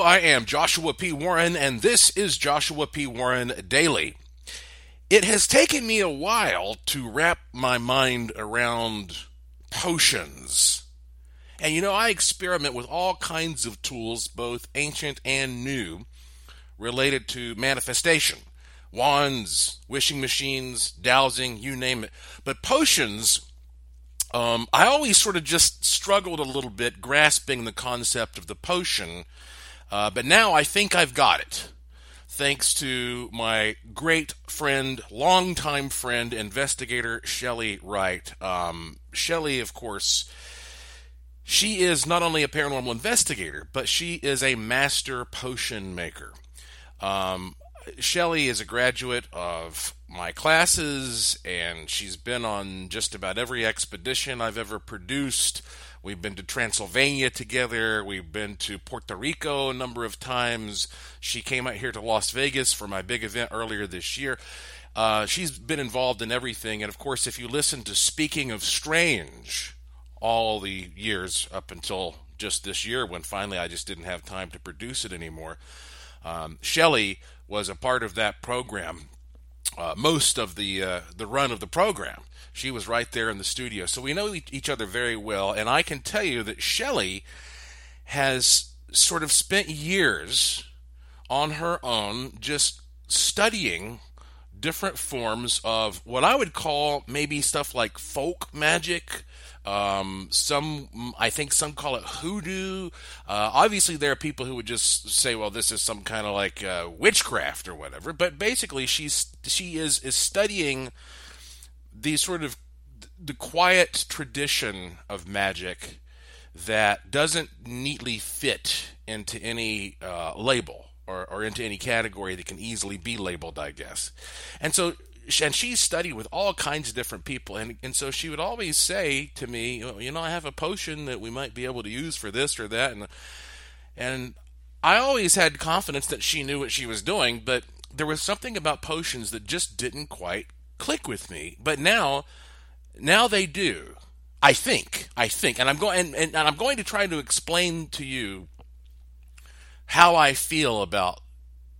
I am Joshua P. Warren, and this is Joshua P. Warren Daily. It has taken me a while to wrap my mind around potions. And you know, I experiment with all kinds of tools, both ancient and new, related to manifestation wands, wishing machines, dowsing, you name it. But potions um, I always sort of just struggled a little bit grasping the concept of the potion, uh, but now I think I've got it. Thanks to my great friend, longtime friend, investigator Shelley Wright. Um, Shelley, of course, she is not only a paranormal investigator, but she is a master potion maker. Um, Shelley is a graduate of my classes, and she's been on just about every expedition I've ever produced. We've been to Transylvania together. We've been to Puerto Rico a number of times. She came out here to Las Vegas for my big event earlier this year. Uh, she's been involved in everything. And of course, if you listen to Speaking of Strange all the years up until just this year when finally I just didn't have time to produce it anymore, um, Shelley was a part of that program uh, most of the uh, the run of the program. She was right there in the studio, so we know each other very well. And I can tell you that Shelley has sort of spent years on her own just studying different forms of what I would call maybe stuff like folk magic, um, some, I think some call it hoodoo. Uh, obviously, there are people who would just say, "Well, this is some kind of like uh, witchcraft or whatever." But basically, she's she is is studying the sort of the quiet tradition of magic that doesn't neatly fit into any uh, label or, or into any category that can easily be labeled, I guess. And so and she studied with all kinds of different people and and so she would always say to me you know I have a potion that we might be able to use for this or that and and I always had confidence that she knew what she was doing but there was something about potions that just didn't quite click with me. But now now they do I think I think and I'm going and, and, and I'm going to try to explain to you how I feel about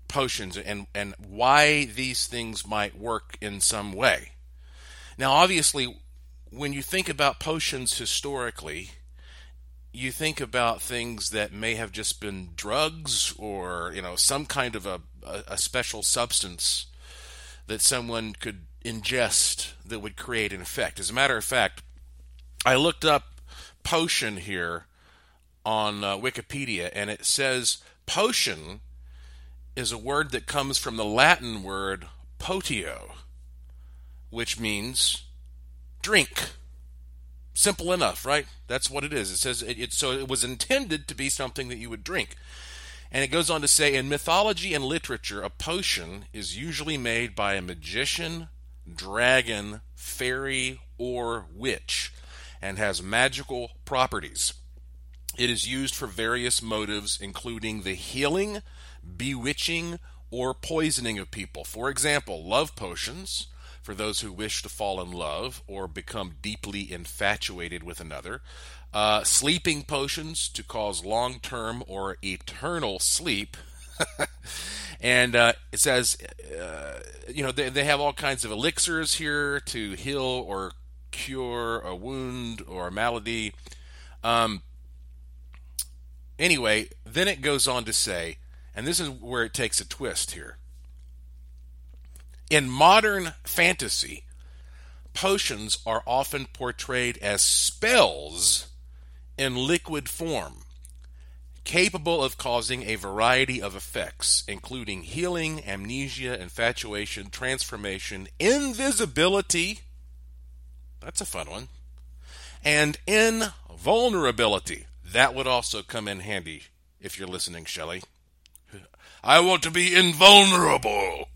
potions and, and why these things might work in some way. Now, obviously, when you think about potions historically, you think about things that may have just been drugs or you know some kind of a, a, a special substance that someone could ingest that would create an effect. As a matter of fact, I looked up potion here on uh, Wikipedia, and it says potion is a word that comes from the Latin word potio, which means drink. Simple enough, right? That's what it is. It says it, it, so it was intended to be something that you would drink. And it goes on to say in mythology and literature, a potion is usually made by a magician, dragon, fairy, or witch and has magical properties. It is used for various motives, including the healing, bewitching, or poisoning of people. For example, love potions for those who wish to fall in love or become deeply infatuated with another. Uh, sleeping potions to cause long term or eternal sleep. and uh, it says, uh, you know, they, they have all kinds of elixirs here to heal or cure a wound or a malady. Um, anyway, then it goes on to say and this is where it takes a twist here. In modern fantasy, potions are often portrayed as spells in liquid form, capable of causing a variety of effects, including healing, amnesia, infatuation, transformation, invisibility. That's a fun one. And invulnerability. That would also come in handy if you're listening, Shelley. I want to be invulnerable.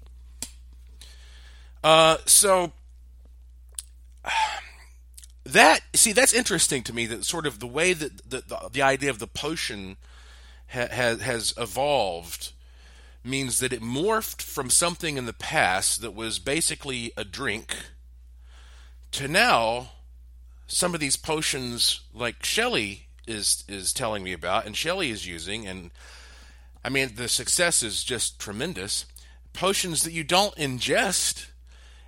Uh, so that see that's interesting to me. That sort of the way that the the, the idea of the potion ha, has has evolved means that it morphed from something in the past that was basically a drink to now some of these potions like Shelley is is telling me about and Shelley is using and I mean, the success is just tremendous. Potions that you don't ingest,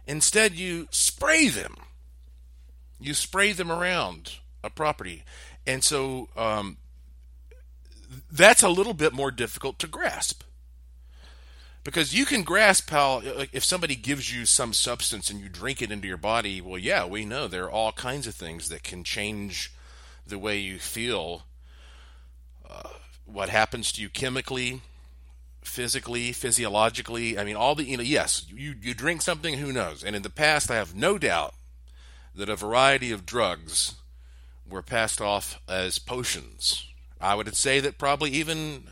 instead, you spray them. You spray them around a property. And so um, that's a little bit more difficult to grasp. Because you can grasp how, if somebody gives you some substance and you drink it into your body, well, yeah, we know there are all kinds of things that can change the way you feel, uh, what happens to you chemically, physically, physiologically. I mean, all the, you know, yes, you, you drink something, who knows? And in the past, I have no doubt that a variety of drugs were passed off as potions. I would say that probably even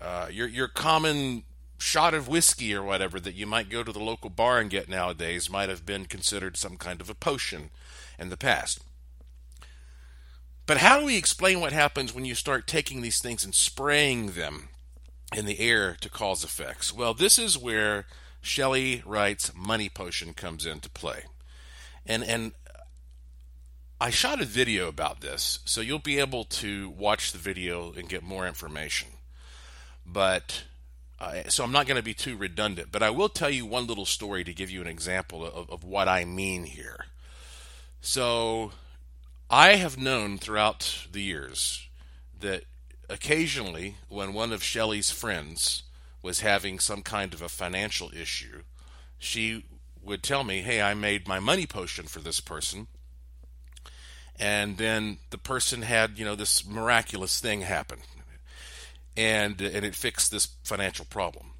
uh, your your common shot of whiskey or whatever that you might go to the local bar and get nowadays might have been considered some kind of a potion in the past. But how do we explain what happens when you start taking these things and spraying them in the air to cause effects? Well, this is where Shelley Wright's money potion comes into play. And and I shot a video about this, so you'll be able to watch the video and get more information. But uh, so I'm not going to be too redundant, but I will tell you one little story to give you an example of, of what I mean here. So I have known throughout the years that occasionally, when one of Shelley's friends was having some kind of a financial issue, she would tell me, Hey, I made my money potion for this person. And then the person had you know this miraculous thing happen. And and it fixed this financial problem.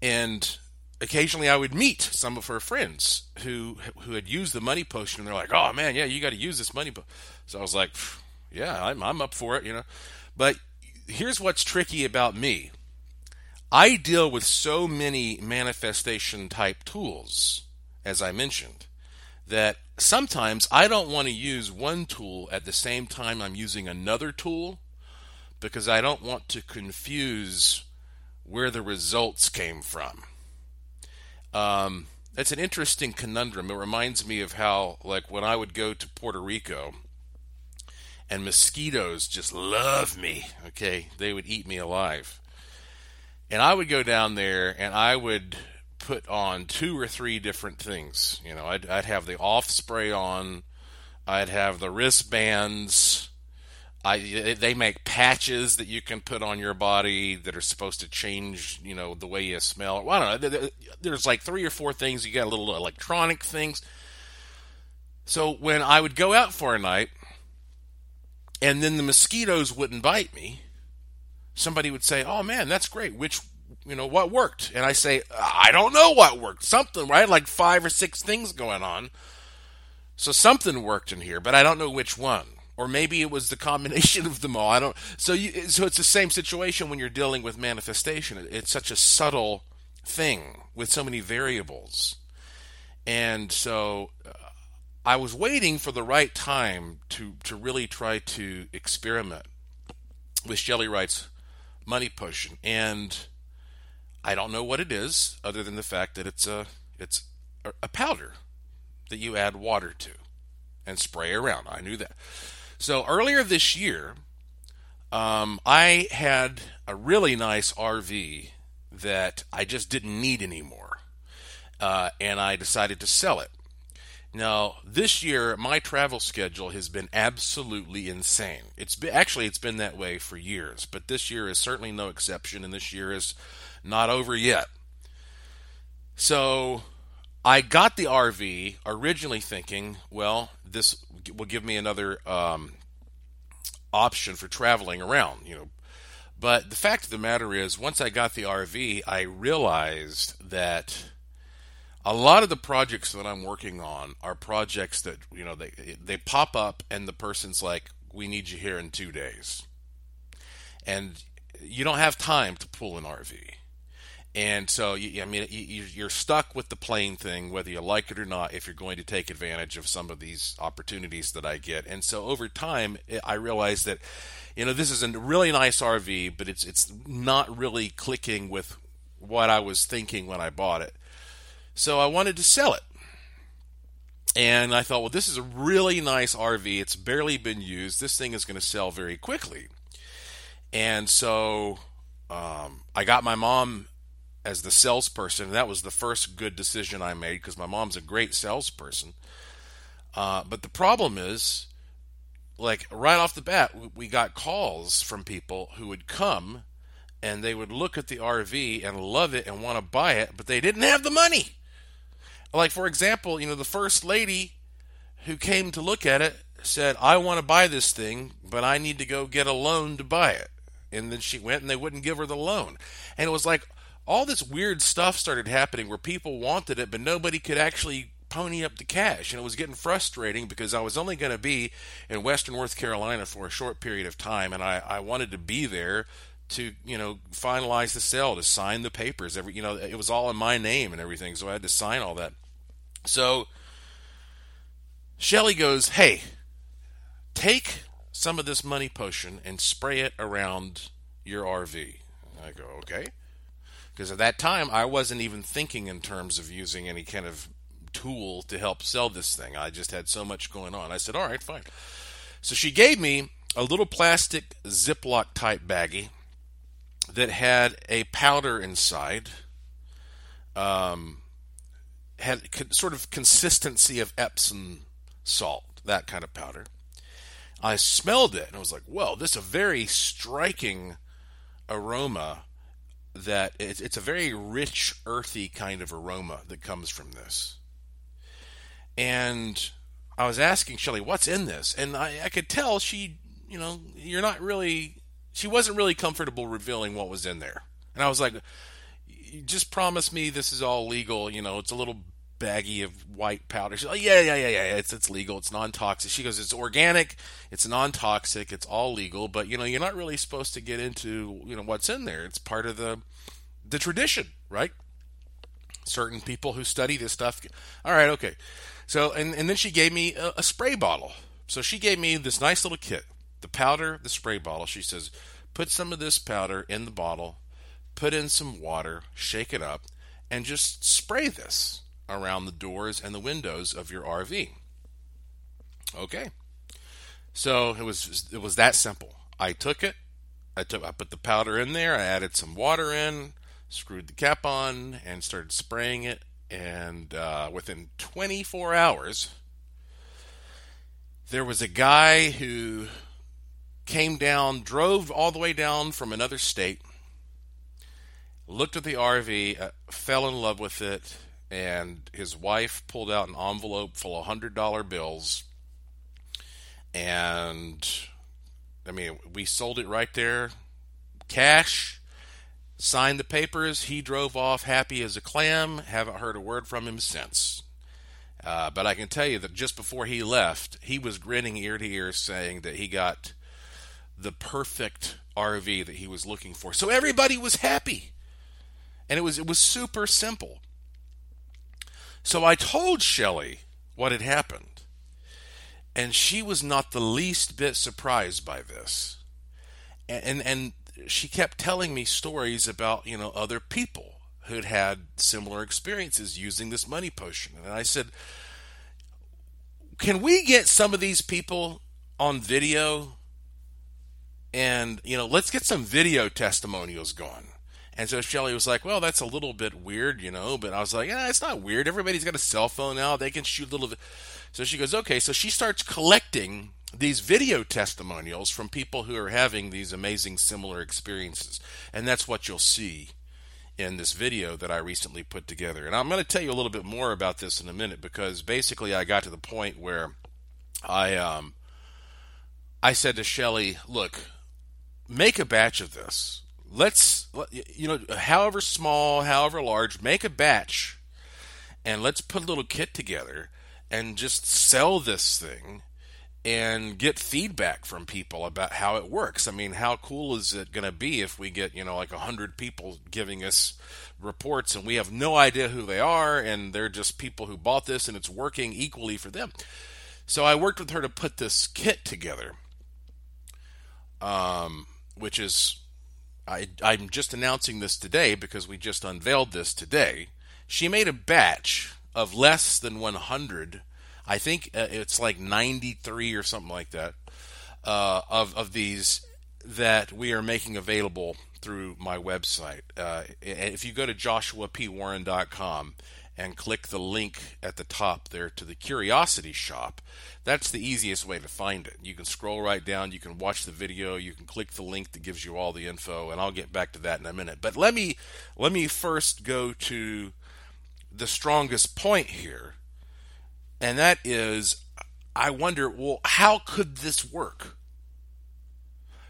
And occasionally I would meet some of her friends who who had used the money potion and they're like oh man yeah you got to use this money so I was like yeah I'm, I'm up for it you know but here's what's tricky about me I deal with so many manifestation type tools as I mentioned that sometimes I don't want to use one tool at the same time I'm using another tool because I don't want to confuse where the results came from. Um, it's an interesting conundrum. It reminds me of how, like, when I would go to Puerto Rico and mosquitoes just love me, okay? They would eat me alive. And I would go down there and I would put on two or three different things. You know, I'd, I'd have the off spray on, I'd have the wristbands. I, they make patches that you can put on your body that are supposed to change, you know, the way you smell. Well, I don't know. There's like three or four things. You got little electronic things. So when I would go out for a night, and then the mosquitoes wouldn't bite me, somebody would say, "Oh man, that's great. Which you know, what worked? And I say, I don't know what worked. Something, right? Like five or six things going on. So something worked in here, but I don't know which one. Or maybe it was the combination of them all. I don't. So you, so it's the same situation when you're dealing with manifestation. It's such a subtle thing with so many variables. And so uh, I was waiting for the right time to to really try to experiment with Shelley Wright's money potion and I don't know what it is, other than the fact that it's a it's a powder that you add water to and spray around. I knew that. So earlier this year, um, I had a really nice RV that I just didn't need anymore, uh, and I decided to sell it. Now, this year, my travel schedule has been absolutely insane. It's been, actually it's been that way for years, but this year is certainly no exception, and this year is not over yet. So I got the RV originally thinking, well, this will give me another um, option for traveling around, you know. But the fact of the matter is, once I got the RV, I realized that a lot of the projects that I'm working on are projects that you know they they pop up and the person's like, "We need you here in two days," and you don't have time to pull an RV. And so, I mean, you're stuck with the plane thing, whether you like it or not, if you're going to take advantage of some of these opportunities that I get. And so, over time, I realized that, you know, this is a really nice RV, but it's it's not really clicking with what I was thinking when I bought it. So I wanted to sell it. And I thought, well, this is a really nice RV. It's barely been used. This thing is going to sell very quickly. And so um, I got my mom as the salesperson. That was the first good decision I made because my mom's a great salesperson. Uh, but the problem is, like right off the bat, we got calls from people who would come and they would look at the RV and love it and want to buy it, but they didn't have the money. Like, for example, you know, the first lady who came to look at it said, I want to buy this thing, but I need to go get a loan to buy it. And then she went and they wouldn't give her the loan. And it was like all this weird stuff started happening where people wanted it, but nobody could actually pony up the cash. And it was getting frustrating because I was only going to be in Western North Carolina for a short period of time. And I, I wanted to be there to, you know, finalize the sale, to sign the papers. Every, you know, it was all in my name and everything. So I had to sign all that. So Shelly goes, Hey, take some of this money potion and spray it around your RV. I go, Okay. Because at that time, I wasn't even thinking in terms of using any kind of tool to help sell this thing. I just had so much going on. I said, All right, fine. So she gave me a little plastic Ziploc type baggie that had a powder inside. Um, had sort of consistency of Epsom salt, that kind of powder. I smelled it and I was like, "Well, this is a very striking aroma. That it's, it's a very rich, earthy kind of aroma that comes from this." And I was asking Shelly, "What's in this?" And I, I could tell she, you know, you're not really. She wasn't really comfortable revealing what was in there. And I was like, just promise me this is all legal. You know, it's a little baggie of white powder. She's like, yeah, yeah, yeah, yeah. It's it's legal. It's non toxic. She goes, it's organic. It's non toxic. It's all legal. But you know, you're not really supposed to get into you know what's in there. It's part of the the tradition, right? Certain people who study this stuff. All right, okay. So and and then she gave me a, a spray bottle. So she gave me this nice little kit, the powder, the spray bottle. She says, put some of this powder in the bottle, put in some water, shake it up, and just spray this around the doors and the windows of your RV. Okay. So it was it was that simple. I took it, I took I put the powder in there, I added some water in, screwed the cap on, and started spraying it. And uh, within 24 hours, there was a guy who came down, drove all the way down from another state, looked at the RV, uh, fell in love with it, and his wife pulled out an envelope full of hundred dollar bills. And I mean we sold it right there. Cash signed the papers. He drove off happy as a clam. Haven't heard a word from him since. Uh, but I can tell you that just before he left he was grinning ear to ear saying that he got the perfect RV that he was looking for. So everybody was happy. And it was it was super simple so I told Shelley what had happened, and she was not the least bit surprised by this. And, and, and she kept telling me stories about, you know, other people who'd had similar experiences using this money potion. And I said, Can we get some of these people on video? And, you know, let's get some video testimonials going. And so Shelly was like, "Well, that's a little bit weird, you know." But I was like, "Yeah, it's not weird. Everybody's got a cell phone now; they can shoot a little." So she goes, "Okay." So she starts collecting these video testimonials from people who are having these amazing similar experiences, and that's what you'll see in this video that I recently put together. And I'm going to tell you a little bit more about this in a minute because basically I got to the point where I um I said to Shelly, "Look, make a batch of this." Let's you know however small however large make a batch and let's put a little kit together and just sell this thing and get feedback from people about how it works. I mean, how cool is it going to be if we get, you know, like 100 people giving us reports and we have no idea who they are and they're just people who bought this and it's working equally for them. So I worked with her to put this kit together, um, which is I, I'm just announcing this today because we just unveiled this today. She made a batch of less than 100. I think uh, it's like 93 or something like that uh, of of these that we are making available through my website. Uh, if you go to joshuapwarren.com and click the link at the top there to the Curiosity Shop, that's the easiest way to find it. You can scroll right down, you can watch the video, you can click the link that gives you all the info, and I'll get back to that in a minute. But let me let me first go to the strongest point here, and that is I wonder, well, how could this work?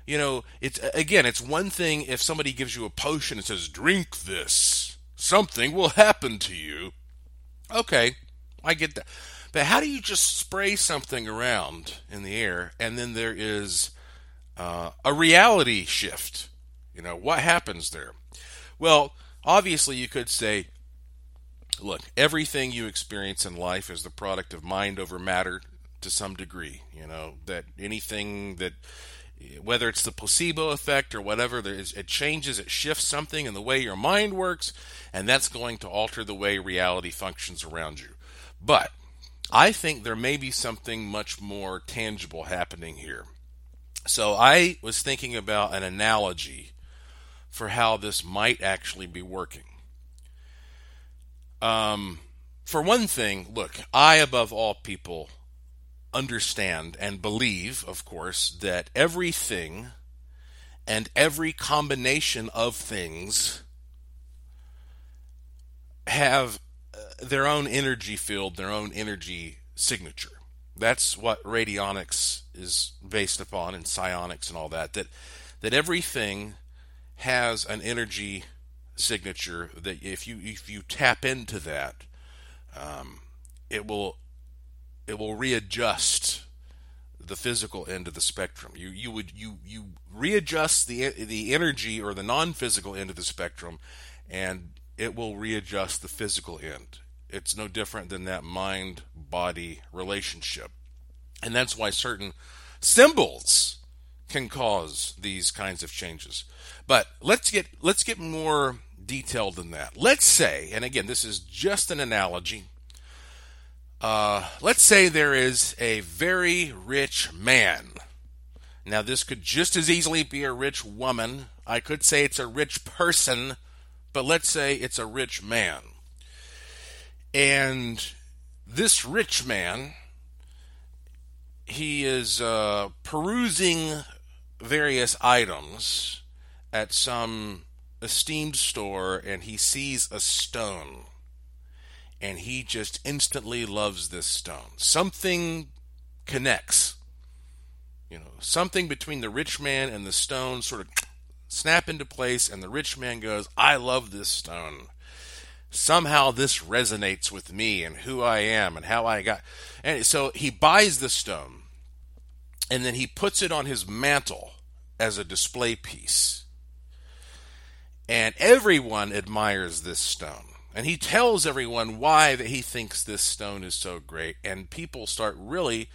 You know, it's again, it's one thing if somebody gives you a potion and says, "Drink this. Something will happen to you." Okay, I get that. But how do you just spray something around in the air and then there is uh, a reality shift? You know, what happens there? Well, obviously, you could say, look, everything you experience in life is the product of mind over matter to some degree. You know, that anything that whether it's the placebo effect or whatever, there is, it changes, it shifts something in the way your mind works, and that's going to alter the way reality functions around you. But I think there may be something much more tangible happening here. So I was thinking about an analogy for how this might actually be working. Um, for one thing, look, I, above all people, understand and believe, of course, that everything and every combination of things have uh, their own energy field, their own energy signature. That's what radionics is based upon and psionics and all that. That that everything has an energy signature that if you if you tap into that, um, it will it will readjust the physical end of the spectrum. You you would you you readjust the the energy or the non-physical end of the spectrum, and it will readjust the physical end. It's no different than that mind body relationship, and that's why certain symbols can cause these kinds of changes. But let's get let's get more detailed than that. Let's say, and again, this is just an analogy uh, let's say there is a very rich man. Now, this could just as easily be a rich woman. I could say it's a rich person, but let's say it's a rich man. And this rich man, he is uh, perusing various items at some esteemed store and he sees a stone and he just instantly loves this stone. Something connects. You know, something between the rich man and the stone sort of snap into place, and the rich man goes, I love this stone. Somehow this resonates with me and who I am and how I got. And so he buys the stone and then he puts it on his mantle as a display piece. And everyone admires this stone. And he tells everyone why that he thinks this stone is so great. And people start really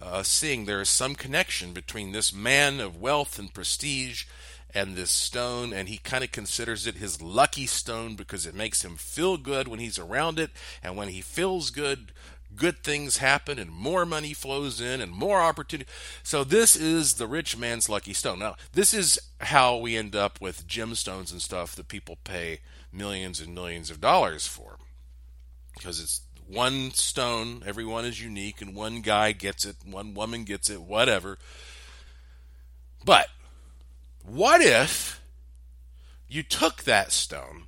uh, seeing there is some connection between this man of wealth and prestige and this stone. And he kind of considers it his lucky stone because it makes him feel good when he's around it. And when he feels good, good things happen and more money flows in and more opportunity. So this is the rich man's lucky stone. Now, this is how we end up with gemstones and stuff that people pay millions and millions of dollars for because it's one stone, everyone is unique, and one guy gets it, one woman gets it, whatever. But what if you took that stone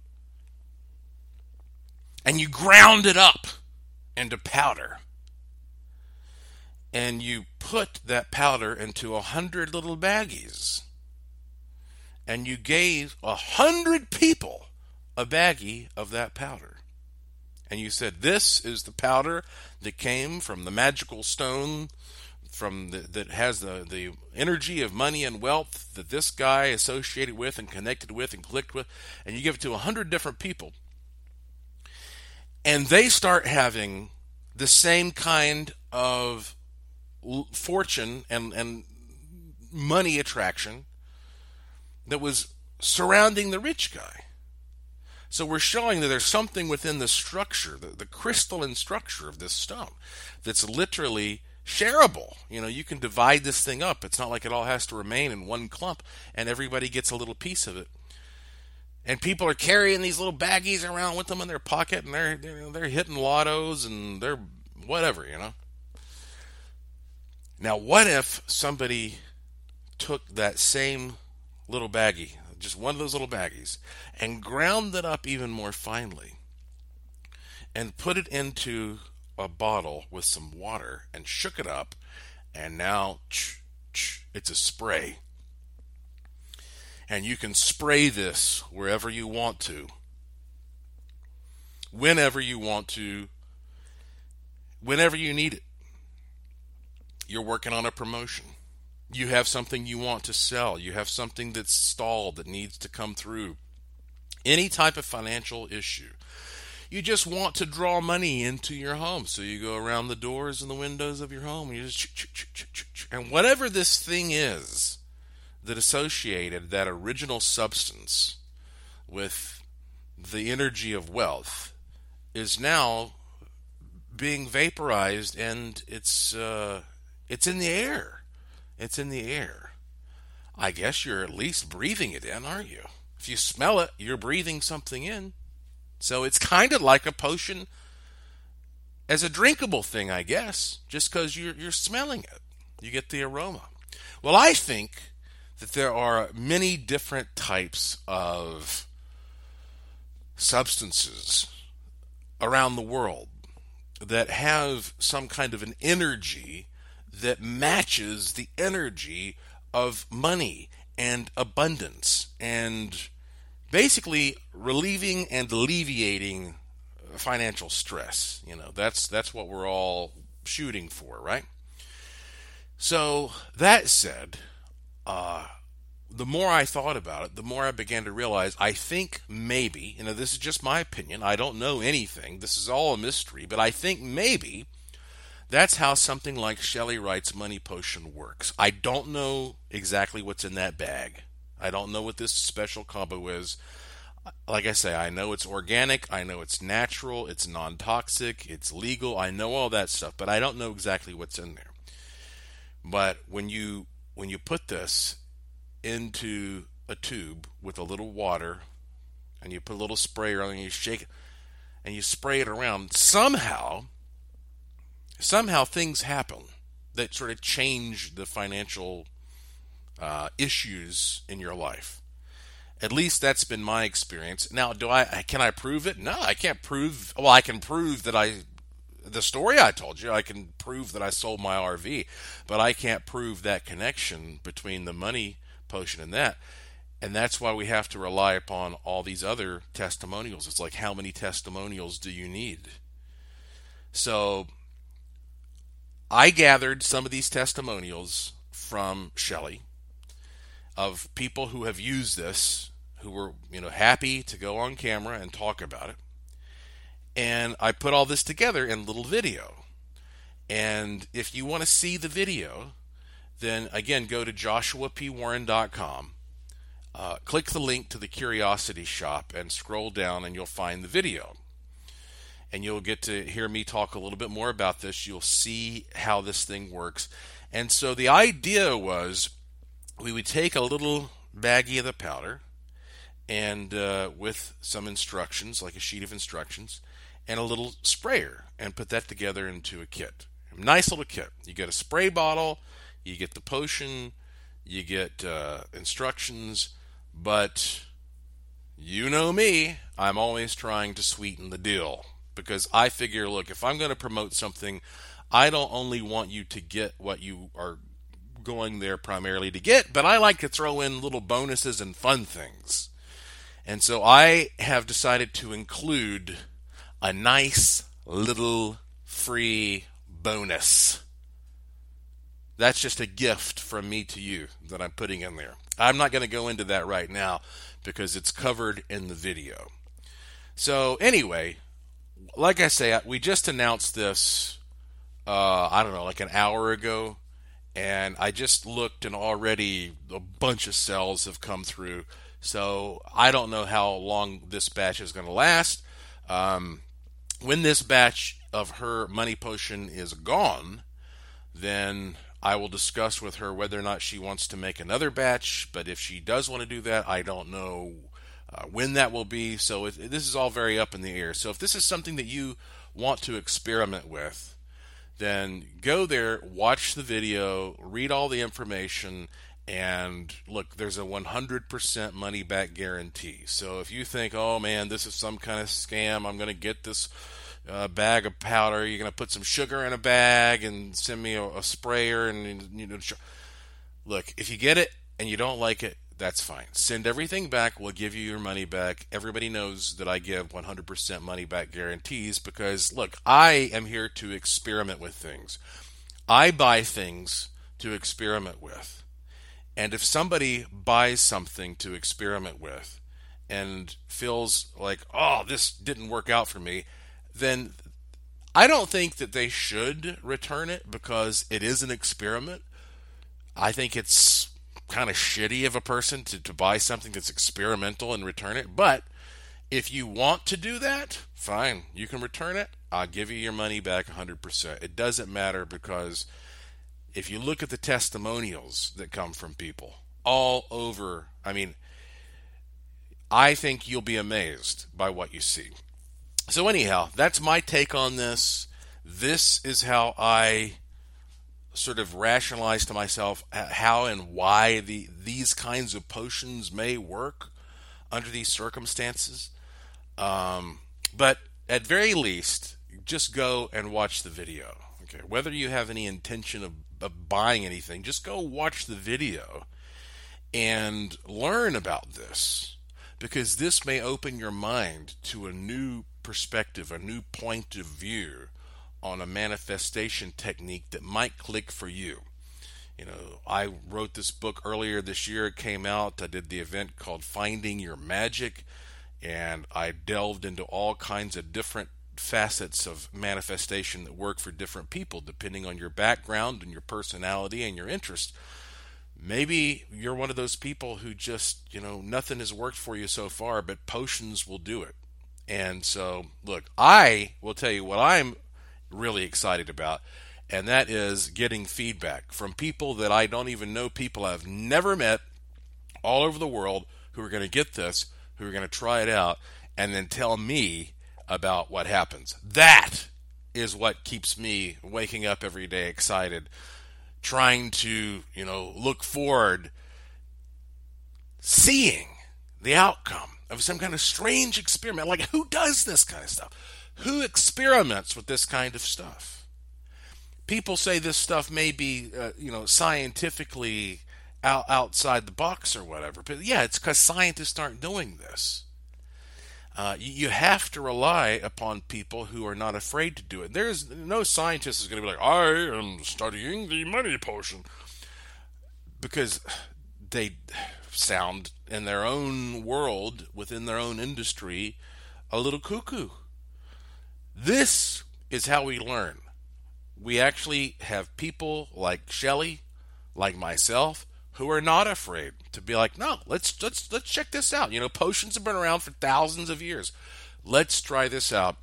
and you ground it up into powder? And you put that powder into a hundred little baggies. And you gave a hundred people a baggie of that powder. And you said, This is the powder that came from the magical stone from the, that has the, the energy of money and wealth that this guy associated with and connected with and clicked with, and you give it to a hundred different people, and they start having the same kind of fortune and, and money attraction that was surrounding the rich guy. So we're showing that there's something within the structure, the, the crystalline structure of this stone, that's literally shareable. You know, you can divide this thing up. It's not like it all has to remain in one clump and everybody gets a little piece of it. And people are carrying these little baggies around with them in their pocket and they're they're, they're hitting lottos and they're whatever, you know. Now, what if somebody took that same little baggie, just one of those little baggies, and ground it up even more finely and put it into a bottle with some water and shook it up, and now it's a spray. And you can spray this wherever you want to, whenever you want to, whenever you need it. You're working on a promotion. You have something you want to sell. You have something that's stalled that needs to come through. Any type of financial issue you just want to draw money into your home. So you go around the doors and the windows of your home and you just and whatever this thing is that associated that original substance with the energy of wealth is now being vaporized and it's uh, it's in the air. It's in the air. I guess you're at least breathing it in, aren't you? If you smell it, you're breathing something in. So it's kind of like a potion as a drinkable thing, I guess, just because you're, you're smelling it. You get the aroma. Well, I think that there are many different types of substances around the world that have some kind of an energy that matches the energy of money and abundance and basically relieving and alleviating financial stress. You know, that's that's what we're all shooting for, right? So that said, uh, the more I thought about it, the more I began to realize I think maybe, you know, this is just my opinion. I don't know anything. This is all a mystery, but I think maybe that's how something like Shelly Wright's money potion works. I don't know exactly what's in that bag. I don't know what this special combo is. Like I say, I know it's organic, I know it's natural, it's non toxic, it's legal, I know all that stuff, but I don't know exactly what's in there. But when you when you put this into a tube with a little water and you put a little sprayer on and you shake it and you spray it around, somehow somehow things happen that sort of change the financial uh, issues in your life. At least that's been my experience. Now, do I can I prove it? No, I can't prove. Well, I can prove that I the story I told you. I can prove that I sold my RV, but I can't prove that connection between the money potion and that. And that's why we have to rely upon all these other testimonials. It's like how many testimonials do you need? So I gathered some of these testimonials from Shelly of people who have used this, who were you know happy to go on camera and talk about it. And I put all this together in a little video. And if you want to see the video, then again go to joshuapwarren.com. Uh, click the link to the Curiosity Shop and scroll down, and you'll find the video. And you'll get to hear me talk a little bit more about this. You'll see how this thing works. And so the idea was we would take a little baggie of the powder and uh, with some instructions, like a sheet of instructions, and a little sprayer, and put that together into a kit. A nice little kit. You get a spray bottle, you get the potion, you get uh, instructions, but you know me, I'm always trying to sweeten the deal because I figure, look, if I'm going to promote something, I don't only want you to get what you are going there primarily to get, but I like to throw in little bonuses and fun things. And so I have decided to include a nice little free bonus. That's just a gift from me to you that I'm putting in there. I'm not going to go into that right now because it's covered in the video. So, anyway, like I say, we just announced this, uh, I don't know, like an hour ago and I just looked and already a bunch of cells have come through. So I don't know how long this batch is going to last. Um, when this batch of her money potion is gone, then I will discuss with her whether or not she wants to make another batch. But if she does want to do that, I don't know uh, when that will be. So it, this is all very up in the air. So if this is something that you want to experiment with, then go there, watch the video, read all the information, and look, there's a 100% money back guarantee. So if you think, oh man, this is some kind of scam, I'm going to get this uh, bag of powder, you're going to put some sugar in a bag and send me a, a sprayer, and you know, look, if you get it and you don't like it, that's fine. Send everything back. We'll give you your money back. Everybody knows that I give 100% money back guarantees because, look, I am here to experiment with things. I buy things to experiment with. And if somebody buys something to experiment with and feels like, oh, this didn't work out for me, then I don't think that they should return it because it is an experiment. I think it's kind of shitty of a person to, to buy something that's experimental and return it. But if you want to do that, fine, you can return it. I'll give you your money back 100%. It doesn't matter because if you look at the testimonials that come from people all over, I mean, I think you'll be amazed by what you see. So, anyhow, that's my take on this. This is how I sort of rationalize to myself how and why the these kinds of potions may work under these circumstances. Um, but at very least, just go and watch the video. Okay, whether you have any intention of of buying anything, just go watch the video and learn about this because this may open your mind to a new perspective, a new point of view on a manifestation technique that might click for you. You know, I wrote this book earlier this year. It came out. I did the event called Finding Your Magic, and I delved into all kinds of different facets of manifestation that work for different people depending on your background and your personality and your interest. Maybe you're one of those people who just, you know, nothing has worked for you so far, but potions will do it. And so, look, I will tell you what I'm really excited about, and that is getting feedback from people that I don't even know, people I've never met all over the world who are going to get this, who are going to try it out, and then tell me about what happens. That is what keeps me waking up every day excited, trying to, you know, look forward, seeing the outcome of some kind of strange experiment. Like, who does this kind of stuff? Who experiments with this kind of stuff? People say this stuff may be, uh, you know, scientifically out, outside the box or whatever. But yeah, it's because scientists aren't doing this. Uh, you have to rely upon people who are not afraid to do it. There's no scientist is going to be like, I am studying the money potion, because they sound in their own world, within their own industry, a little cuckoo. This is how we learn. We actually have people like Shelley, like myself, who are not afraid to be like, no, let's let's let's check this out. You know, potions have been around for thousands of years. Let's try this out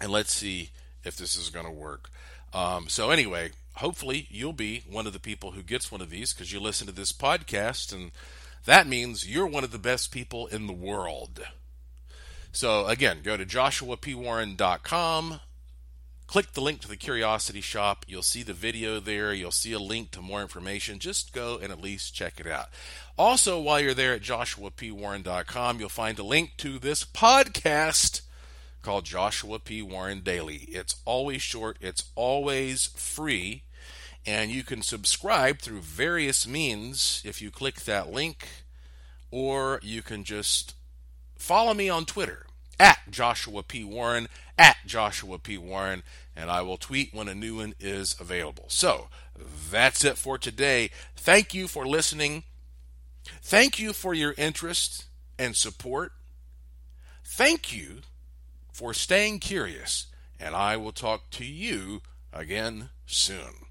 and let's see if this is going to work. Um, so anyway, hopefully you'll be one of the people who gets one of these because you listen to this podcast, and that means you're one of the best people in the world. So again, go to joshuapwarren.com, click the link to the Curiosity Shop. You'll see the video there. You'll see a link to more information. Just go and at least check it out. Also, while you're there at joshuapwarren.com, you'll find a link to this podcast called Joshua P. Warren Daily. It's always short, it's always free, and you can subscribe through various means if you click that link, or you can just follow me on Twitter at Joshua P. Warren, at Joshua P. Warren, and I will tweet when a new one is available. So that's it for today. Thank you for listening. Thank you for your interest and support. Thank you for staying curious, and I will talk to you again soon.